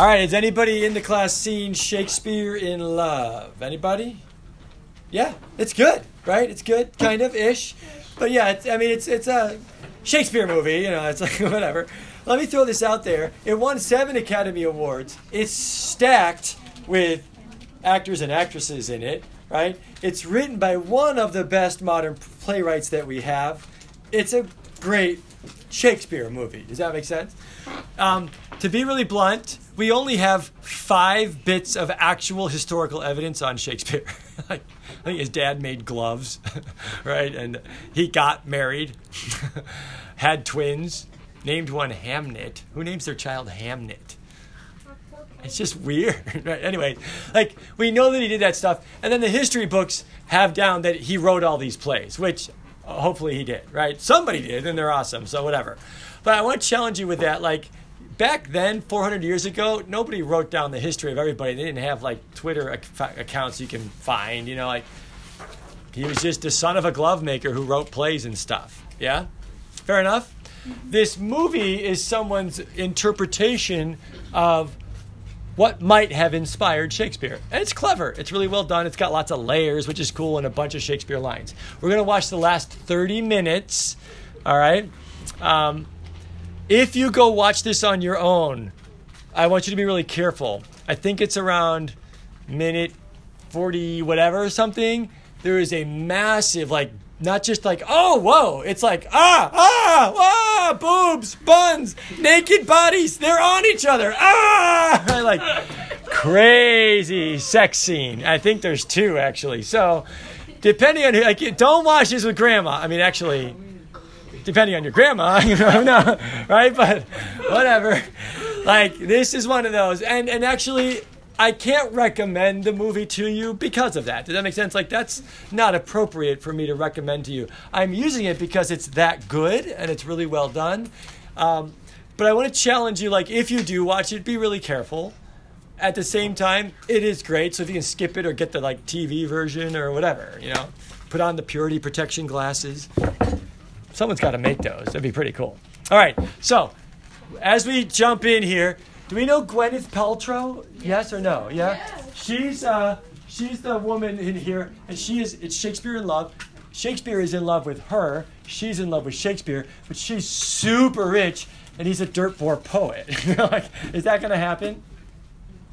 All right, has anybody in the class seen Shakespeare in Love? Anybody? Yeah, it's good, right? It's good, kind of ish, but yeah, I mean, it's it's a Shakespeare movie. You know, it's like whatever. Let me throw this out there. It won seven Academy Awards. It's stacked with actors and actresses in it, right? It's written by one of the best modern playwrights that we have. It's a great Shakespeare movie. Does that make sense? Um, to be really blunt, we only have five bits of actual historical evidence on Shakespeare. like, I think his dad made gloves, right? And he got married, had twins, named one Hamnet. Who names their child Hamnet? It's just weird. Right? Anyway, like we know that he did that stuff, and then the history books have down that he wrote all these plays, which hopefully he did, right? Somebody did, and they're awesome, so whatever. But I want to challenge you with that. Like back then, 400 years ago, nobody wrote down the history of everybody. They didn't have like Twitter ac- accounts you can find, you know, like he was just the son of a glove maker who wrote plays and stuff. Yeah? Fair enough? Mm-hmm. This movie is someone's interpretation of what might have inspired Shakespeare. And it's clever. It's really well done. It's got lots of layers, which is cool, and a bunch of Shakespeare lines. We're going to watch the last 30 minutes. All right? Um, if you go watch this on your own, I want you to be really careful. I think it's around minute 40 whatever or something. There is a massive, like, not just like, oh, whoa. It's like, ah, ah, ah, boobs, buns, naked bodies. They're on each other. Ah, like crazy sex scene. I think there's two actually. So, depending on who, like, don't watch this with grandma. I mean, actually, depending on your grandma, you know, no, right? But whatever. Like, this is one of those. And, and actually, I can't recommend the movie to you because of that. Does that make sense? Like, that's not appropriate for me to recommend to you. I'm using it because it's that good and it's really well done. Um, but I want to challenge you, like, if you do watch it, be really careful. At the same time, it is great. So if you can skip it or get the like TV version or whatever, you know, put on the purity protection glasses. Someone's got to make those. That'd be pretty cool. All right. So as we jump in here, do we know Gwyneth Paltrow? Yes or no? Yeah. Yes. She's uh, she's the woman in here, and she is. It's Shakespeare in love. Shakespeare is in love with her. She's in love with Shakespeare, but she's super rich, and he's a dirt poor poet. like, is that going to happen?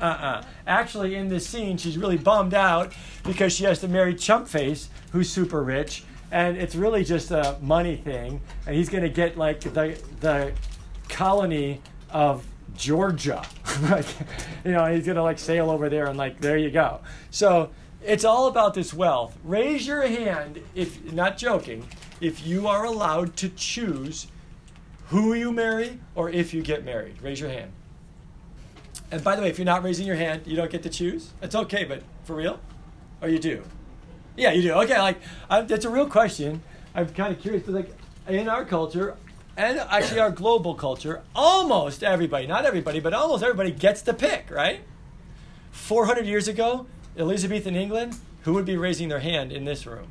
Uh-uh. Actually, in this scene, she's really bummed out because she has to marry Chumpface, who's super rich, and it's really just a money thing. And he's going to get like the the colony of Georgia, like you know, he's to like sail over there and like there you go. So it's all about this wealth. Raise your hand if not joking. If you are allowed to choose who you marry or if you get married, raise your hand. And by the way, if you're not raising your hand, you don't get to choose. It's okay, but for real? Or you do? Yeah, you do. Okay, like I, that's a real question. I'm kind of curious, but like in our culture, and actually our global culture, almost everybody, not everybody, but almost everybody gets to pick, right? 400 years ago, Elizabethan England, who would be raising their hand in this room?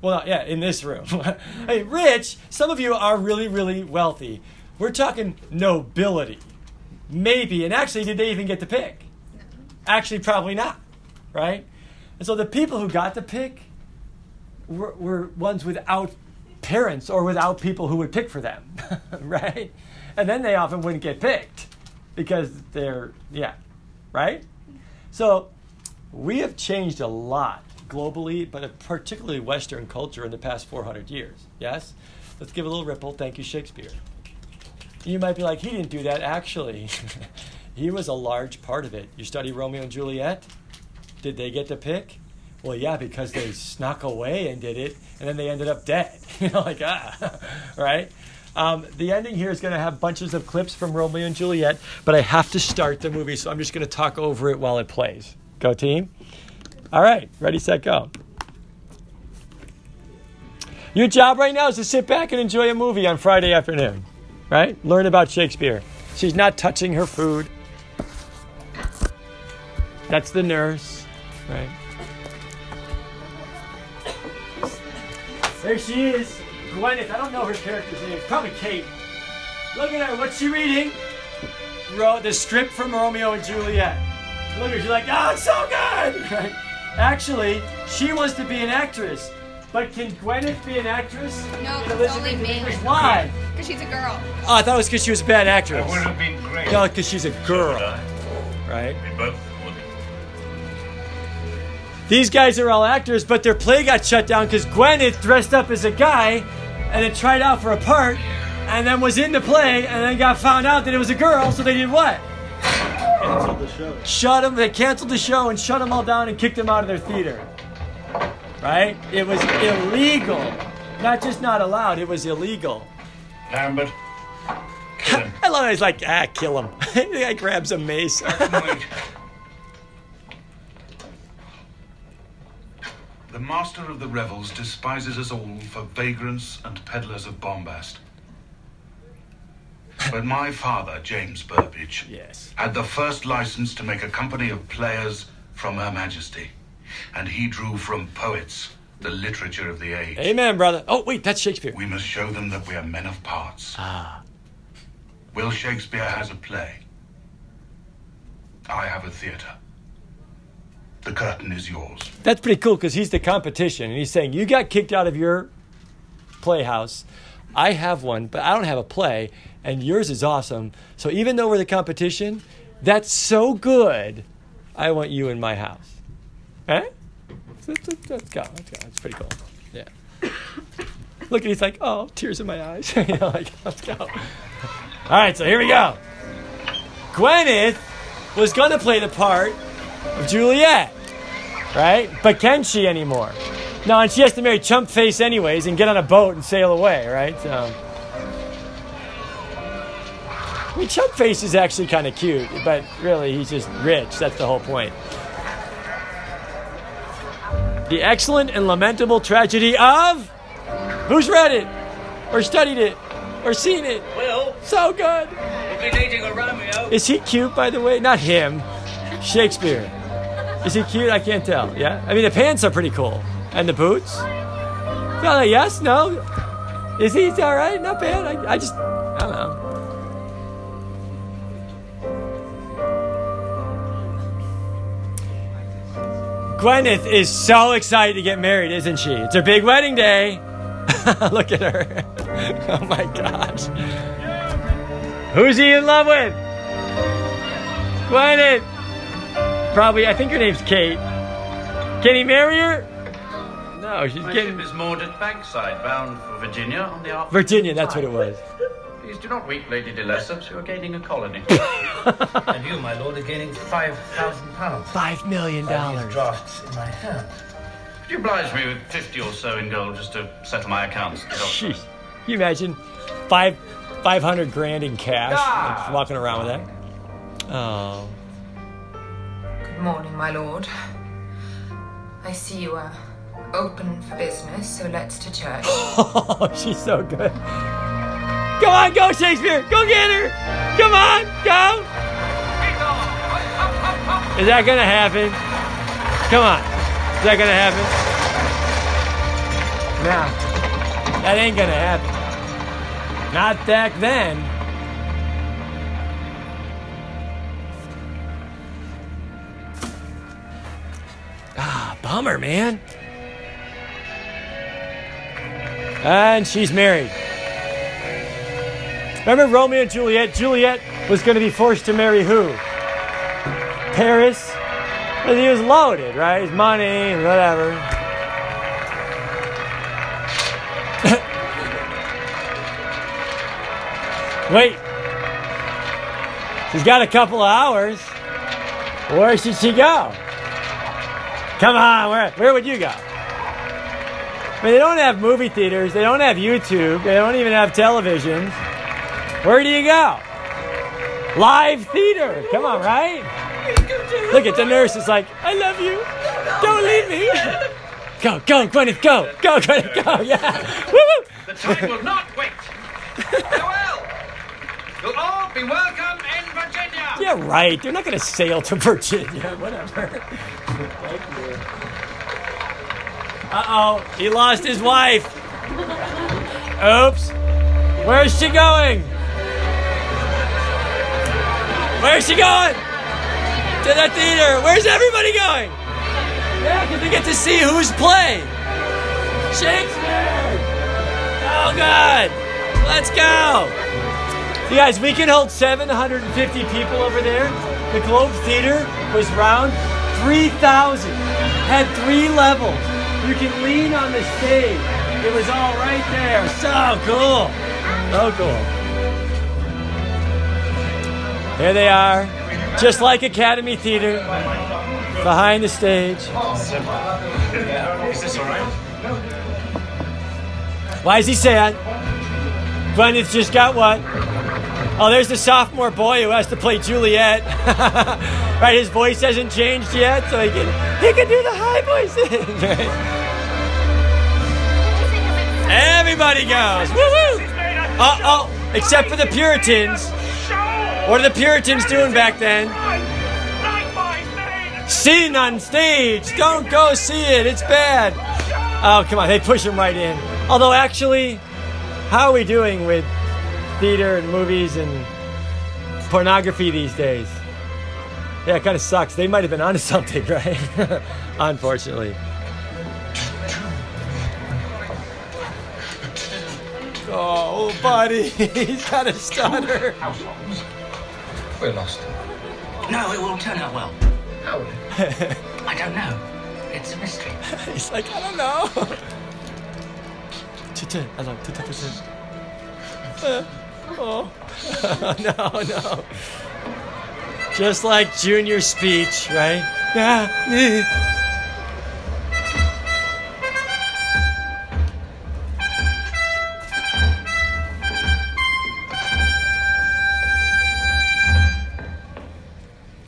Well, yeah, in this room. hey, rich, some of you are really, really wealthy. We're talking nobility. Maybe. And actually, did they even get to pick? Actually, probably not, right? And so the people who got to pick were, were ones without parents or without people who would pick for them, right? And then they often wouldn't get picked because they're, yeah, right? So we have changed a lot globally, but particularly Western culture in the past 400 years. Yes? Let's give a little ripple. Thank you, Shakespeare. You might be like, he didn't do that. Actually, he was a large part of it. You study Romeo and Juliet? Did they get to pick? Well, yeah, because they snuck away and did it, and then they ended up dead. you know, like, ah, right? Um, the ending here is going to have bunches of clips from Romeo and Juliet, but I have to start the movie, so I'm just going to talk over it while it plays. Go, team. All right, ready, set, go. Your job right now is to sit back and enjoy a movie on Friday afternoon, right? Learn about Shakespeare. She's not touching her food. That's the nurse, right? There she is, Gwyneth. I don't know her character's name. Probably Kate. Look at her. What's she reading? wrote the script from Romeo and Juliet. Look at her. she's like, oh, it's so good. Right? Actually, she wants to be an actress. But can Gwyneth be an actress? No, in it's only Elizabeth me. English? Why? Because she's a girl. Oh, I thought it was because she was a bad That actress. would have been great. No, because she's a girl, right? We both would. These guys are all actors, but their play got shut down because Gwyneth dressed up as a guy and then tried out for a part and then was in the play and then got found out that it was a girl, so they did what? Canceled the show. Shut them, they canceled the show and shut them all down and kicked them out of their theater. Right? It was illegal. Not just not allowed, it was illegal. Lambert, kill him. I love it. He's like, ah, kill him. the guy grabs a mace. The master of the revels despises us all for vagrants and peddlers of bombast. But my father, James Burbage, yes. had the first license to make a company of players from Her Majesty. And he drew from poets the literature of the age. Amen, brother. Oh, wait, that's Shakespeare. We must show them that we are men of parts. Ah. Will Shakespeare has a play. I have a theater. The curtain is yours. That's pretty cool because he's the competition, and he's saying you got kicked out of your playhouse. I have one, but I don't have a play, and yours is awesome. So even though we're the competition, that's so good. I want you in my house. Eh? Let's, go. Let's go. Pretty cool. Yeah. Look, he's like, oh, tears in my eyes. you know, like, let's go. All right, so here we go. Gwyneth was going to play the part of Juliet right? But can she anymore? No, and she has to marry Chump Face anyways and get on a boat and sail away, right? So, I mean, Chump Face is actually kind of cute, but really he's just rich. That's the whole point. The excellent and lamentable tragedy of who's read it, or studied it, or seen it. Well, So good. we've been eating a Romeo. Is he cute, by the way? Not him. Shakespeare. Is he cute? I can't tell. Yeah? I mean, the pants are pretty cool. And the boots? No, yes? No? Is he all right? Not bad. I, I just, I don't know. Gwyneth is so excited to get married, isn't she? It's her big wedding day. Look at her. oh my gosh. Who's he in love with? Gwyneth. Probably, I think her name's Kate. Can he marry her? No, she's My getting ship is moored at Bankside, bound for Virginia on the Ark. Virginia. That's what it was. Please do not weep, Lady de Lesseps. You are gaining a colony. And you, my lord, are gaining five thousand pounds. Five million By these dollars. drafts in my hand. Could you oblige me with 50 or so in gold just to settle my accounts? Jeez. Can you imagine five five hundred grand in cash like, walking around with that? Oh. Morning, my lord. I see you are open for business, so let's to church. Oh, she's so good. Come on, go Shakespeare. Go get her. Come on, go. Is that gonna happen? Come on. Is that gonna happen? No. That ain't gonna happen. Not back then. Bummer, man. And she's married. Remember Romeo and Juliet? Juliet was going to be forced to marry who? Paris. But he was loaded, right? His money, and whatever. Wait. She's got a couple of hours. Where should she go? Come on, where, where would you go? I mean, they don't have movie theaters. They don't have YouTube. They don't even have televisions. Where do you go? Live theater. Come on, right? Look at the nurse is like, I love you. Don't leave me. Go, go, Gwyneth, go. Go, Gwyneth, go. Yeah. Woo. The time will not wait. Farewell. You'll all be welcome in Virginia. Yeah, right. They're not going to sail to Virginia. Whatever. Thank you. Uh oh, he lost his wife. Oops. Where's she going? Where's she going? To the theater. Where's everybody going? Yeah, because we get to see who's playing. Shakespeare. Oh, God. Let's go. You guys, we can hold 750 people over there. The Globe Theater was round 3,000. Had three levels. You can lean on the stage. It was all right there. So cool. So cool. There they are. Just like Academy Theater. Behind the stage. Is this all right? Why is he sad? Gwyneth just got what? Oh, there's the sophomore boy who has to play Juliet. right, his voice hasn't changed yet, so he can he can do the high voices. Right? Everybody goes. Woo woo! Uh oh, except for the Puritans. What are the Puritans doing back then? Sin on stage. Don't go see it. It's bad. Oh, come on. They push him right in. Although, actually, how are we doing with theater and movies and pornography these days? Yeah, it kind of sucks. They might have been onto something, right? Unfortunately. Oh, buddy. He's got a stutter. We're lost. No, it won't turn out well. How? I don't know. It's a mystery. He's like, I don't know. Chichen, I love chichen. Oh, no, no. Just like junior speech, right? Yeah.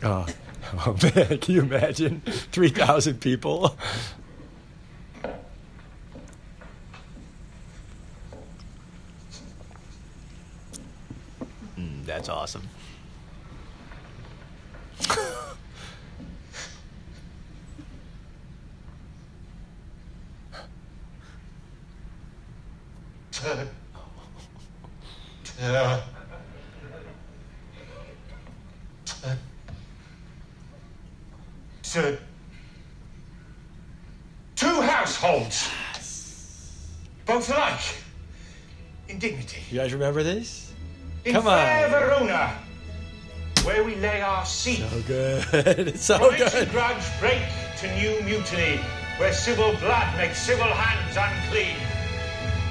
Oh, oh man, can you imagine? 3,000 people. Mm, that's awesome. to two households, both alike in dignity. You guys remember this? Good. It's so ancient good. grudge break to new mutiny, where civil blood makes civil hands unclean.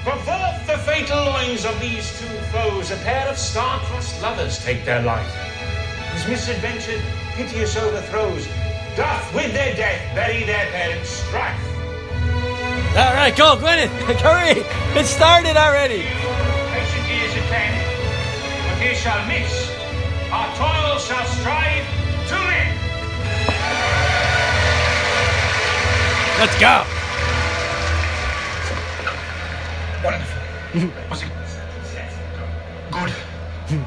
From forth the fatal loins of these two foes, a pair of star-crossed lovers take their life, whose misadventured, piteous overthrows doth with their death bury their parents' strife. All right, go, Gwyneth. Hurry. It started already. Patient ears attend, but he shall miss. Our toil shall strive Let's go. Wonderful. Was it good? Gregory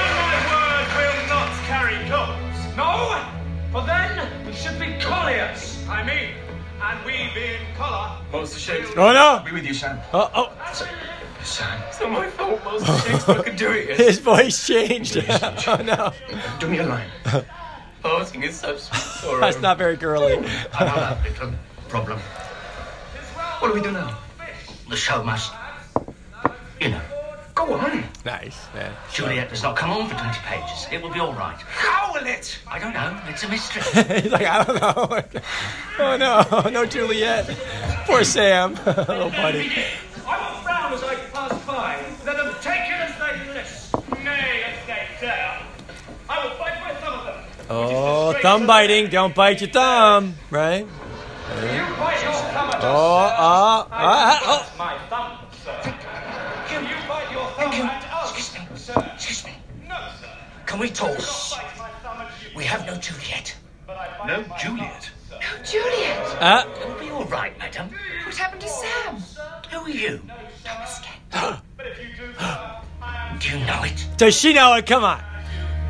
on my word will not carry guns. No, for then we should be colliers. I mean, and we being collar. Most of Shakespeare. Oh, no. Be with you, Sam. Oh, oh. Sam. It's not my fault. Most of Shakespeare could do it. His voice changed. oh, no. Do me a line. Posing is such sorrow. That's not very girly. I know that little problem. What do we do now? The show must, you know. Go on. nice, man. Juliet does not come on for 20 pages. It will be all right. How will it? I don't know. It's a mystery. He's like, I don't know. Oh, no. No Juliet. Poor Sam. Little buddy. I will frown as I pass by. Let them take it as they list. Nay, as they dare. I will bite my thumb of them. Oh, thumb biting. Don't bite your thumb, right? You bite your thumb at Oh, us, sir. ah, I ah, will oh. my thumb, sir. Can You bite your thumb at us, Excuse me. sir. Excuse me. No, sir. Can we talk? Bite my thumb at you. We have no Juliet. But I bite No my Juliet. No, Juliet! Ah, It'll be all right, madam. What happened to Sam? Who are you? Thomas Kent. But if you do, sir, I am Do you know it? does she know it? Come on.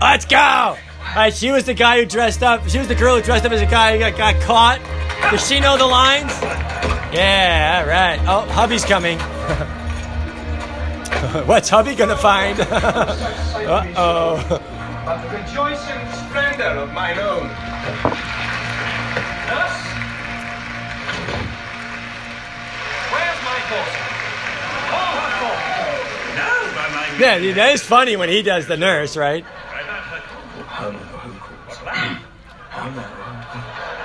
Let's go. All right, she was the guy who dressed up. She was the girl who dressed up as a guy who got, got caught. Does she know the lines? Yeah, all right. Oh, hubby's coming. What's hubby gonna find? uh oh. But the rejoicing splendor of mine own. Nurse? Where's my daughter? Call her forth. No, my. Yeah, that is funny when he does the nurse, right?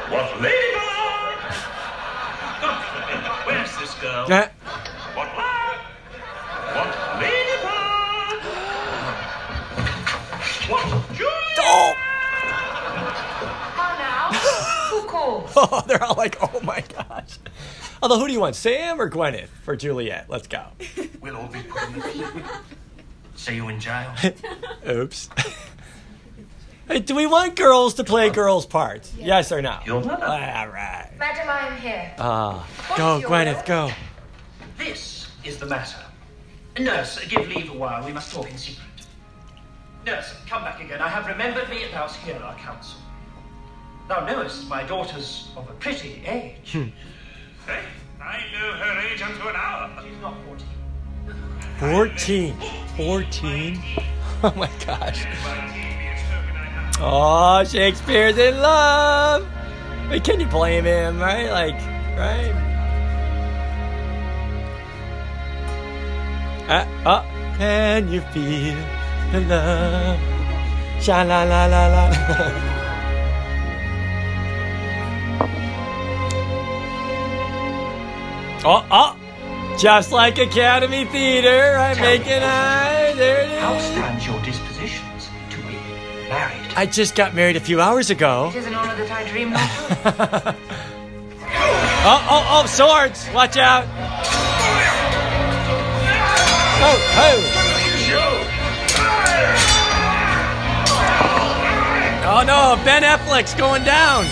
What ladybird? Where's this girl? Uh, What lad? What ladybird? What joy? oh! How now? Who calls? oh, they're all like, oh my gosh. Although, who do you want, Sam or Gwyneth for Juliet? Let's go. We'll all be put in the See you in jail. Oops. Hey, do we want girls to play girls' parts? Yes or no? Your mother. All right. Madam, I am here. Ah, What go, is Gwyneth, go. This is the matter. Nurse, give leave a while. We must talk in secret. Nurse, come back again. I have remembered me and thou hear our counsel. Thou knowest my daughter's of a pretty age. Hey, I know her age unto an hour. She's not fourteen. 14. 14? Oh my gosh. Oh, Shakespeare's in love. Wait, can you blame him, right? Like, right? Uh, uh, can you feel the love? Sha la la la la. oh, oh, just like Academy Theater, right? Making eyes. There it How is. stands your I just got married a few hours ago. It is an honor that I dreamed of. Oh, oh, oh, swords! Watch out! Oh, oh! Oh no, Ben Affleck's going down!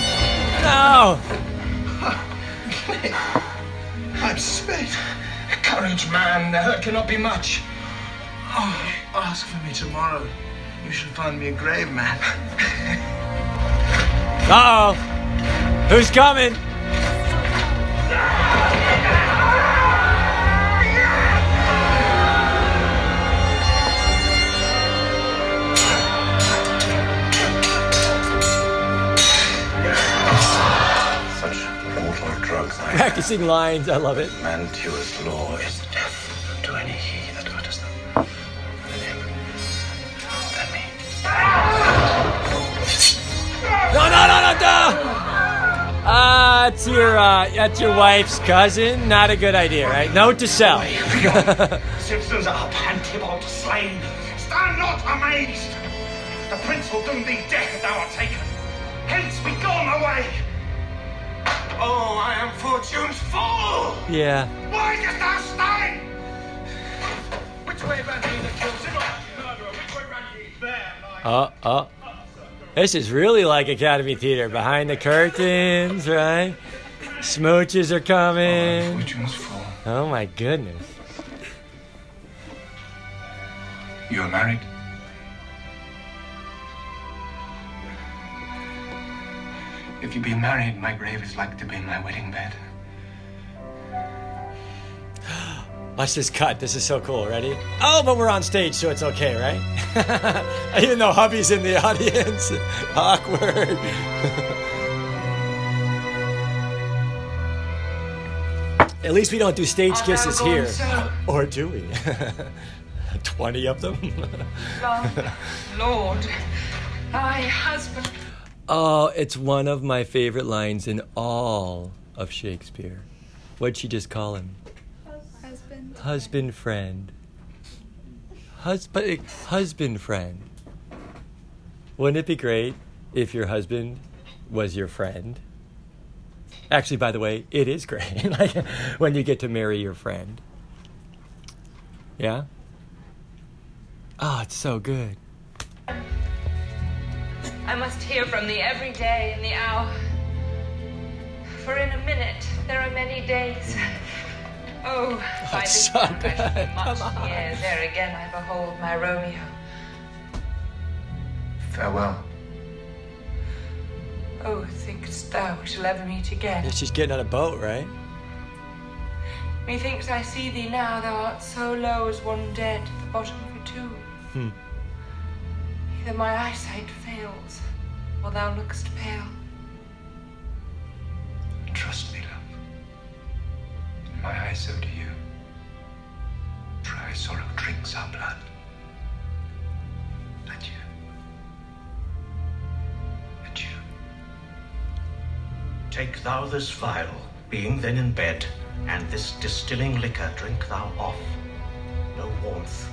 No! I'm spared. Courage, man. The hurt cannot be much. Oh, ask for me tomorrow. You shall find me a grave, man. Uh oh! Who's coming? Such mortal drugs I Practicing lines, I love it. Mantua's law is Ah, it's your, uh, that's your wife's cousin. Not a good idea, right? Note to self. Citizens up and Tybalt slain. Stand not amazed. The prince will doom thee death if thou art taken. Hence be gone away. Oh, I am fortune's fool. yeah. Why dost thou stay? Which way ran he that killed Tybalt? Murderer, which way ran he? There Uh, uh. This is really like Academy Theater. Behind the curtains, right? Smooches are coming. Oh, oh my goodness. You are married? If you be married, my grave is like to be my wedding bed. Watch this cut. This is so cool. Ready? Oh, but we're on stage, so it's okay, right? Even though hubby's in the audience. Awkward. At least we don't do stage thou kisses here. so? Or do we? 20 of them? Lord, Lord, thy husband. Oh, it's one of my favorite lines in all of Shakespeare. What'd she just call him? Husband. Friend. Husband eh, husband friend. Wouldn't it be great if your husband was your friend? Actually, by the way, it is great like when you get to marry your friend. Yeah? Oh, it's so good. I must hear from thee every day in the hour. For in a minute there are many days. Oh, by it's this so time I shall be much Come on. years ere again I behold my Romeo. Farewell. Oh, thinkst thou we shall ever meet again? Yeah, she's getting on a boat, right? Methinks I see thee now, thou art so low as one dead at the bottom of a tomb. Hmm. Either my eyesight fails, or thou look'st pale. My eyes, so do you. Dry sorrow drinks our blood. Adieu. Adieu. Take thou this vial, being then in bed, and this distilling liquor drink thou off. No warmth,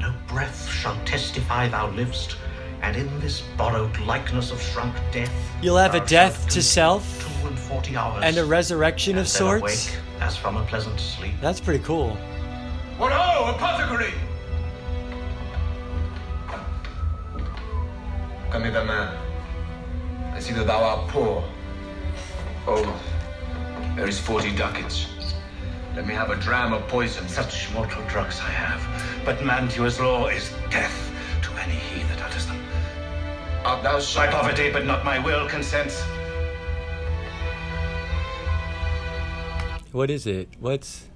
no breath shall testify thou livest, and in this borrowed likeness of shrunk death. You'll have a death to self and forty hours. and a resurrection of and then sorts. awake as from a pleasant sleep. That's pretty cool. What ho, apothecary! Come hither, man. I see that thou art poor. Oh, there is forty ducats. Let me have a dram of poison. Such mortal drugs I have, but Mantua's law is death to any he that utters them. Art thou My poverty, but not my will, consents. What is it? What's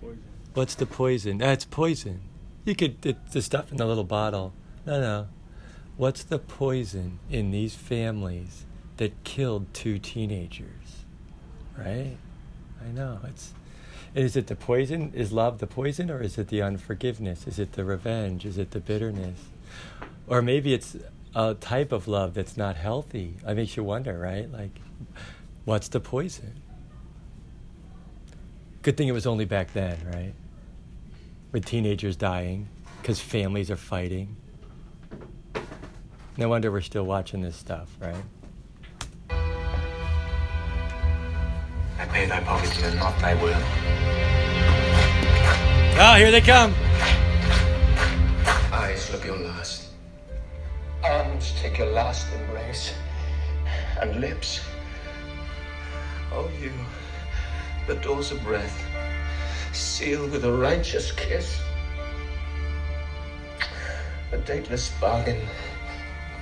poison. what's the poison? That's poison. You could it's the stuff in the little bottle. No, no. What's the poison in these families that killed two teenagers? Right? I know. It's is it the poison? Is love the poison or is it the unforgiveness? Is it the revenge? Is it the bitterness? Or maybe it's a type of love that's not healthy. It makes you wonder, right? Like what's the poison? Good thing it was only back then, right? With teenagers dying because families are fighting. No wonder we're still watching this stuff, right? I pay thy poverty and not thy will. Oh, here they come. Eyes look your last. Arms take your last embrace. And lips. Oh, you, the doors of breath, seal with a righteous kiss. A dateless bargain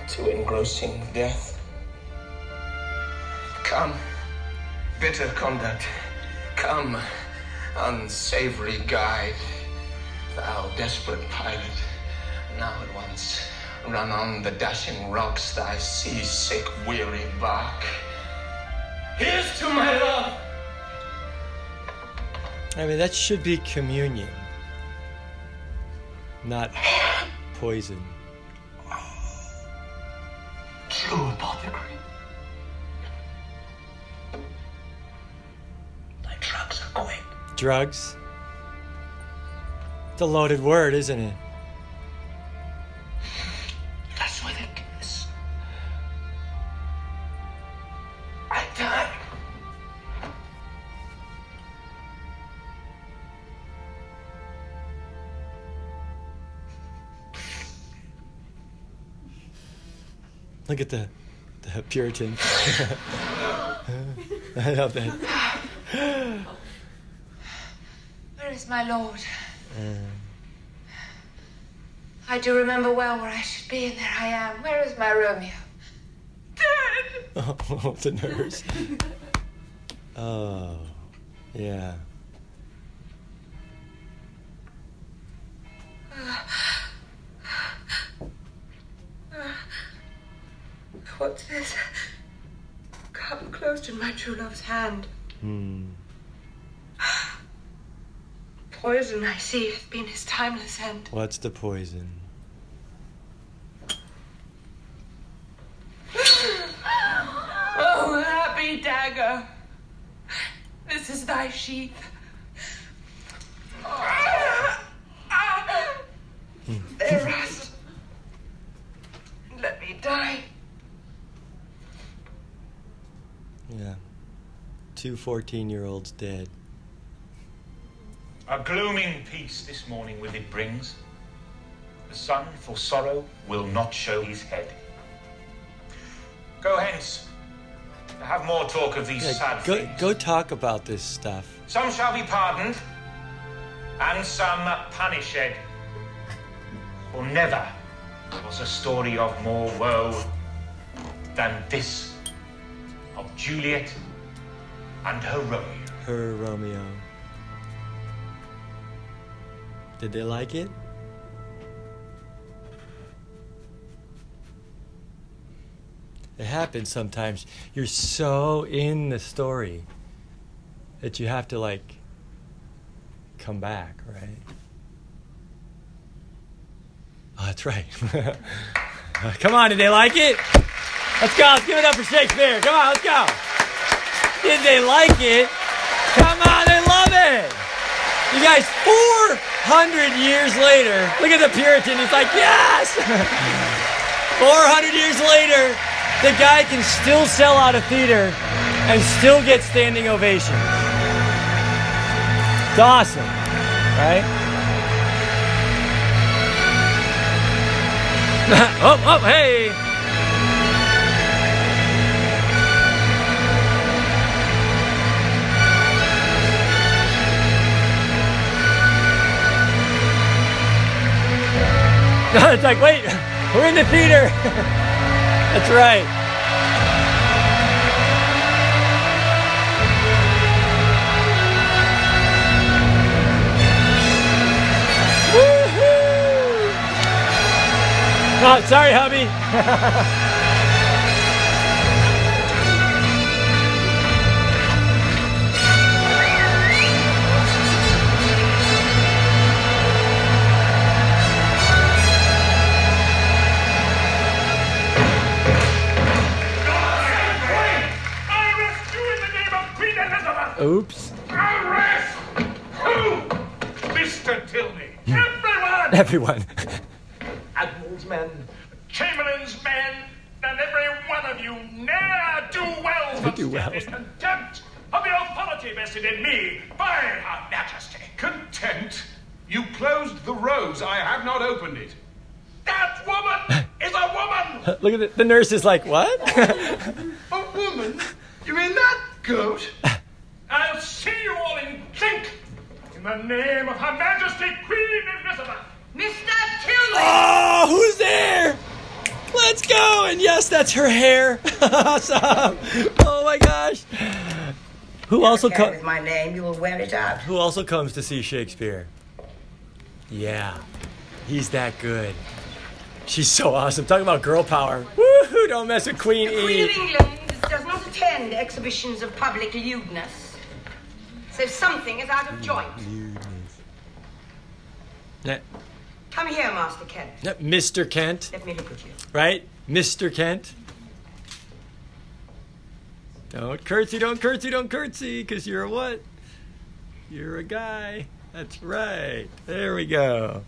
to engrossing death. Come, bitter conduct. Come, unsavory guide. Thou desperate pilot, now at once run on the dashing rocks thy seasick, weary bark. Here's to my love! I mean, that should be communion, not poison. True apothecary. Thy drugs are quick. Drugs. It's a loaded word, isn't it? Look at the, the Puritan. I love that. Where is my lord? Uh, I do remember well where I should be, and there I am. Where is my Romeo? Dead! oh, the nurse. Oh, yeah. What's this? Cup closed in my true love's hand. Hmm. Poison, I see, hath been his timeless end. What's the poison? Oh, happy dagger! This is thy sheath. There rest. Let me die. Yeah. Two 14 year olds dead. A glooming peace this morning with it brings. The sun for sorrow will not show his head. Go hence. Have more talk of these Yeah, sad go, things. go talk about this stuff. Some shall be pardoned, and some punished. For never was a story of more woe than this Juliet and her Romeo. Her Romeo. Did they like it? It happens sometimes. You're so in the story that you have to like come back, right? Oh, that's right. Come on, did they like it? Let's go. Let's give it up for Shakespeare. Come on, let's go. Did they like it? Come on, they love it. You guys, 400 years later, look at the Puritan. He's like, yes! 400 years later, the guy can still sell out a theater and still get standing ovations. It's awesome, right? oh, oh, hey! it's like, wait, we're in the theater. That's right. Woohoo! Oh, sorry, hubby. Oops. Arrest! Who? Mr. Tilney. Hmm. Everyone! Everyone. Admiral's men, Chamberlain's men, and every one of you ne'er do well that Do-wells. stand in contempt of the authority vested in me by Her Majesty. Content? You closed the rose. I have not opened it. That woman is a woman! Look at the, the nurse is like, what? A woman? You mean that goat? I'll see you all in drink in the name of Her Majesty Queen Elizabeth. Mr. Tilney! oh, ah, who's there? Let's go. And yes, that's her hair. awesome. Oh my gosh. Who also comes? with my name, you will wear it out. Who also comes to see Shakespeare? Yeah, he's that good. She's so awesome. Talking about girl power. Woohoo! Don't mess with Queen The Queen of E. England does not attend exhibitions of public lewdness. So something is out of joint. Yeah, Come here, Master Kent. yeah, Mr. Kent, Let me look at you. right? Mr. Kent. Don't curtsy, don't curtsy, don't curtsy, because you're a what? You're a guy. That's right. There we go.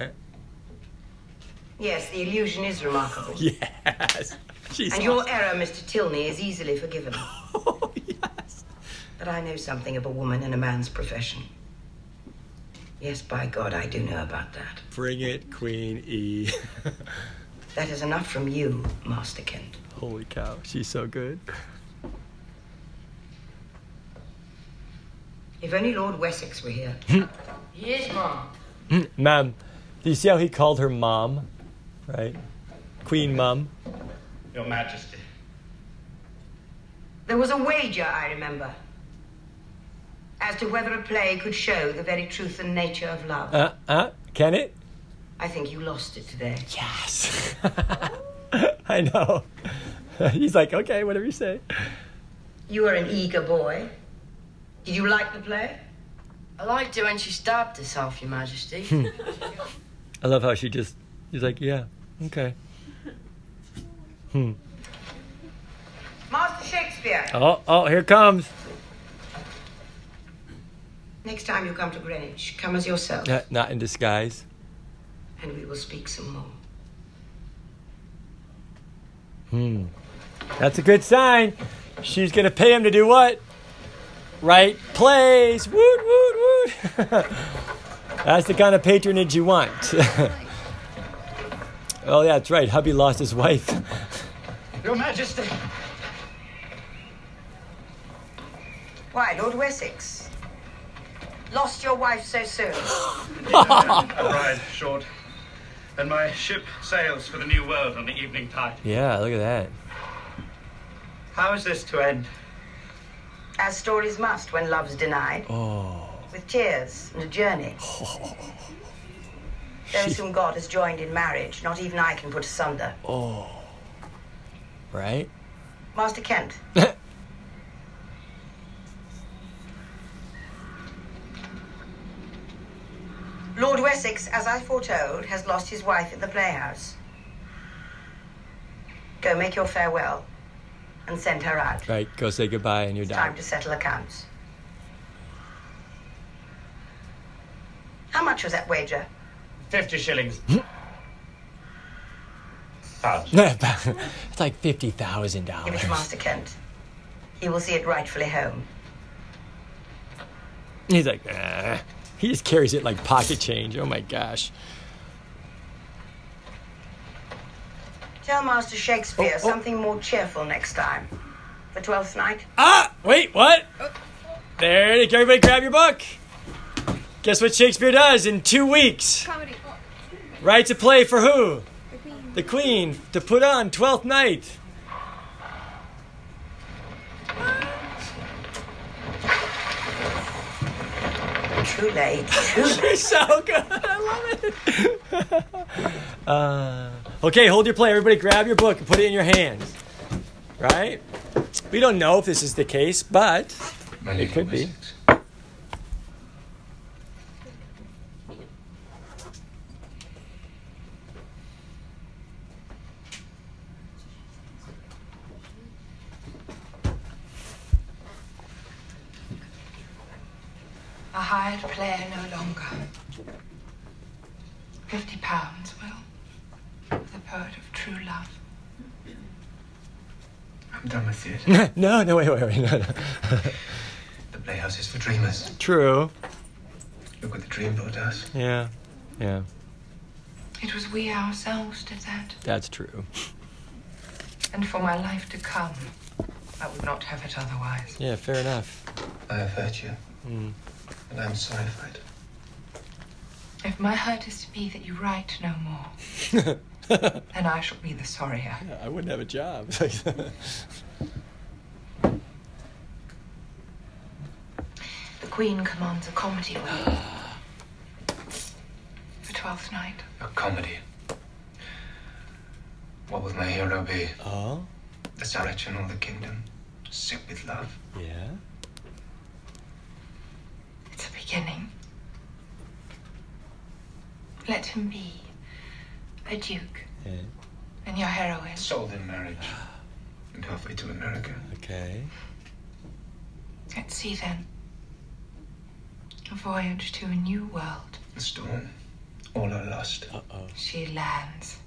Eh. Yes, the illusion is remarkable. Yes. She's and your error, Mr. Tilney, is easily forgiven. Oh, Yes. But I know something of a woman and a man's profession. Yes, by God, I do know about that. Bring it, Queen E. That is enough from you, Master Kent. Holy cow, she's so good. If only Lord Wessex were here. Yes, Mom. Ma'am, do you see how he called her mom? Right? Queen mom. Your Majesty. There was a wager, I remember, as to whether a play could show the very truth and nature of love. Uh, uh, can it? I think you lost it today. Yes. I know. He's like, okay, whatever you say. You are an eager boy. Did you like the play? I liked it when she stabbed herself, Your Majesty. I love how she just, he's like, yeah, okay. Hmm. Master Shakespeare, Oh, oh, here comes. Next time you come to Greenwich, come as yourself, not in disguise. and we will speak some more. Hmm. That's a good sign. She's gonna pay him to do what? Right plays. Woot woot woot. That's the kind of patronage you want. oh yeah, that's right. Hubby lost his wife. Your Majesty. Why, Lord Wessex? Lost your wife so soon? A ride short. And my ship sails for the New World on the evening tide. yeah, look at that. How is this to end? As stories must when love's denied. Oh. with tears and a journey. Those whom God has joined in marriage, not even I can put asunder. Oh. Right? Master Kent. Lord Wessex, as I foretold, has lost his wife at the playhouse. Go make your farewell and send her out. Right, go say goodbye and you're Time done. Time to settle accounts. How much was that wager? Fifty shillings. Pounds. it's like fifty thousand dollars. Give it dollars. to Master Kent. He will see it rightfully home. He's like, ah. He just carries it like pocket change. Oh my gosh. Tell Master Shakespeare Oh, oh. something more cheerful next time. For Twelfth Night? Ah! Wait, what? Oh. There, it is. everybody grab your book. Guess what Shakespeare does in two weeks? Comedy. Writes a play for who? The Queen. The Queen to put on Twelfth Night. Too late. Too late. She's so good. I love it. uh, okay, hold your play. Everybody grab your book and put it in your hands. Right? We don't know if this is the case, but it could be. A hired player no longer. Fifty pounds, Will. The poet of true love. I'm done with theatre. no, no, wait, wait, wait. No, no. The playhouse is for dreamers. True. Look what the Dreamboat does. Yeah, yeah, It was we ourselves did that. that's true. And for my life to come, I would not have it otherwise. Yeah, fair enough. I have hurt you, Mm. And I'm sorry for it. If my hurt is to be that you write no more, then I shall be the sorrier. I wouldn't have a job. The Queen commands a comedy will. For Twelfth Night. A comedy. What will my hero be? oh, The Sarach in all the kingdom, sick with love. yeah. It's a beginning. Let him be a duke yeah. and your heroine. Sold in marriage, and halfway to America. Okay. At sea, then. A voyage to a new world. A storm, all are lost. Uh oh. She lands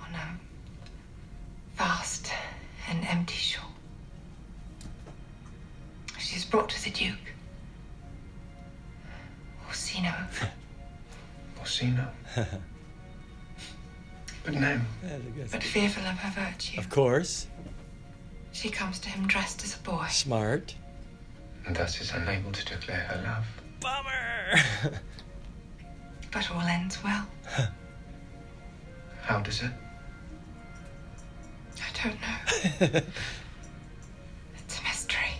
on a vast and empty shore. She's brought to the Duke. Orsino. Orsino. Good name. But fearful of her virtue, Of course. she comes to him dressed as a boy. Smart. And thus is unable to declare her love. Bummer. But all ends well. How does it? I don't know. It's a mystery.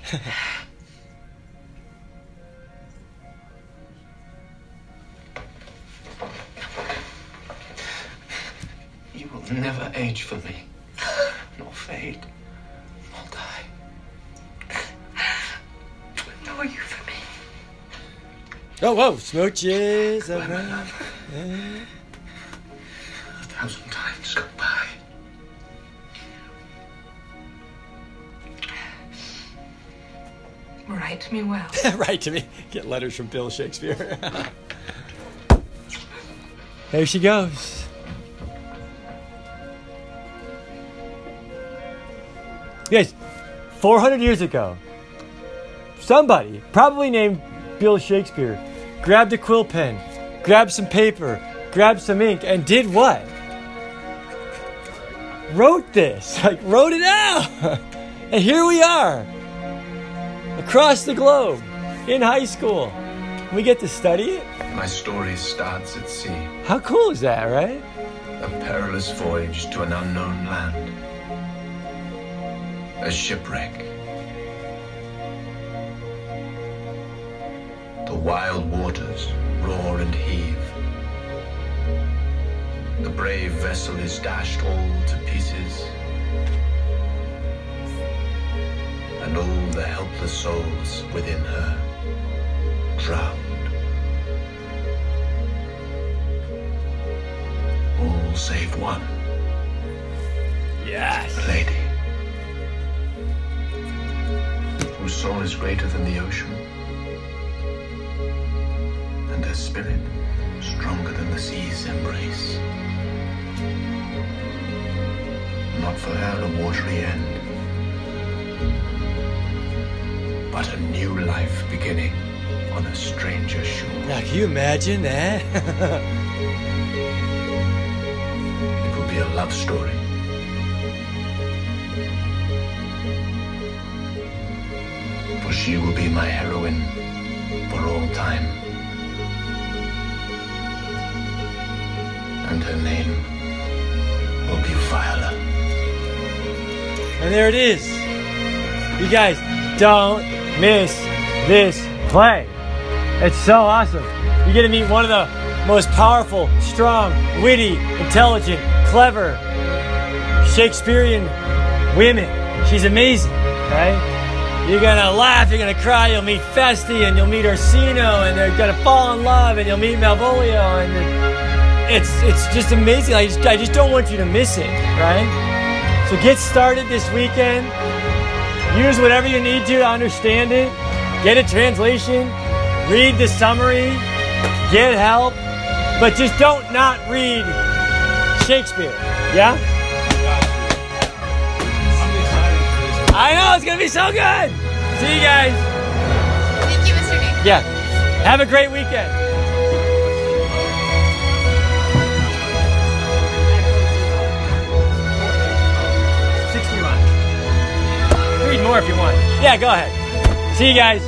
Never age for me, nor fade, nor die. Nor you for me. Oh, whoa. Smooches around. Yeah. A thousand times goodbye. Write me well. Write to me. Get letters from Bill Shakespeare. there she goes. Yes, 400 years ago, somebody, probably named Bill Shakespeare, grabbed a quill pen, grabbed some paper, grabbed some ink, and did what? Wrote this. Like, wrote it out. and here we are across the globe in high school. We get to study it. My story starts at sea, How cool is that, right? a perilous voyage to an unknown land. A shipwreck. The wild waters roar and heave. The brave vessel is dashed all to pieces. And all the helpless souls within her drowned. All save one. Yes. Lady. Soul is greater than the ocean. And her spirit stronger than the sea's embrace. Not for her a watery end. But a new life beginning on a stranger shore. Now, can you imagine that? It will be a love story. She will be my heroine for all time. And her name will be Viola. and there it is. You guys don't miss this play. It's so awesome. You get to meet one of the most powerful, strong, witty, intelligent, clever Shakespearean women. She's amazing, right? You're gonna laugh, you're gonna cry, you'll meet Feste and you'll meet Orsino and they're gonna fall in love and you'll meet Malvolio and it's it's just amazing. I just, I just don't want you to miss it, right? So get started this weekend. Use whatever you need to to understand it. Get a translation. Read the summary. Get help. But just don't not read Shakespeare. Yeah? I know, it's going to be so good. See you guys. Thank you, Mr. Nick. Yeah. Have a great weekend. Read more if you want. Yeah, go ahead. See you guys.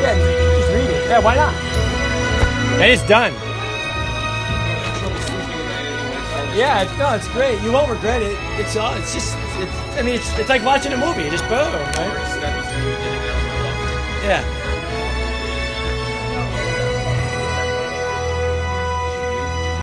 Yeah, just read it. Yeah, why not? And it's done. Yeah, it's, no, it's great. You won't regret it. It's all. It's just. It's. I mean, it's. It's like watching a movie. Just boom, right? Yeah.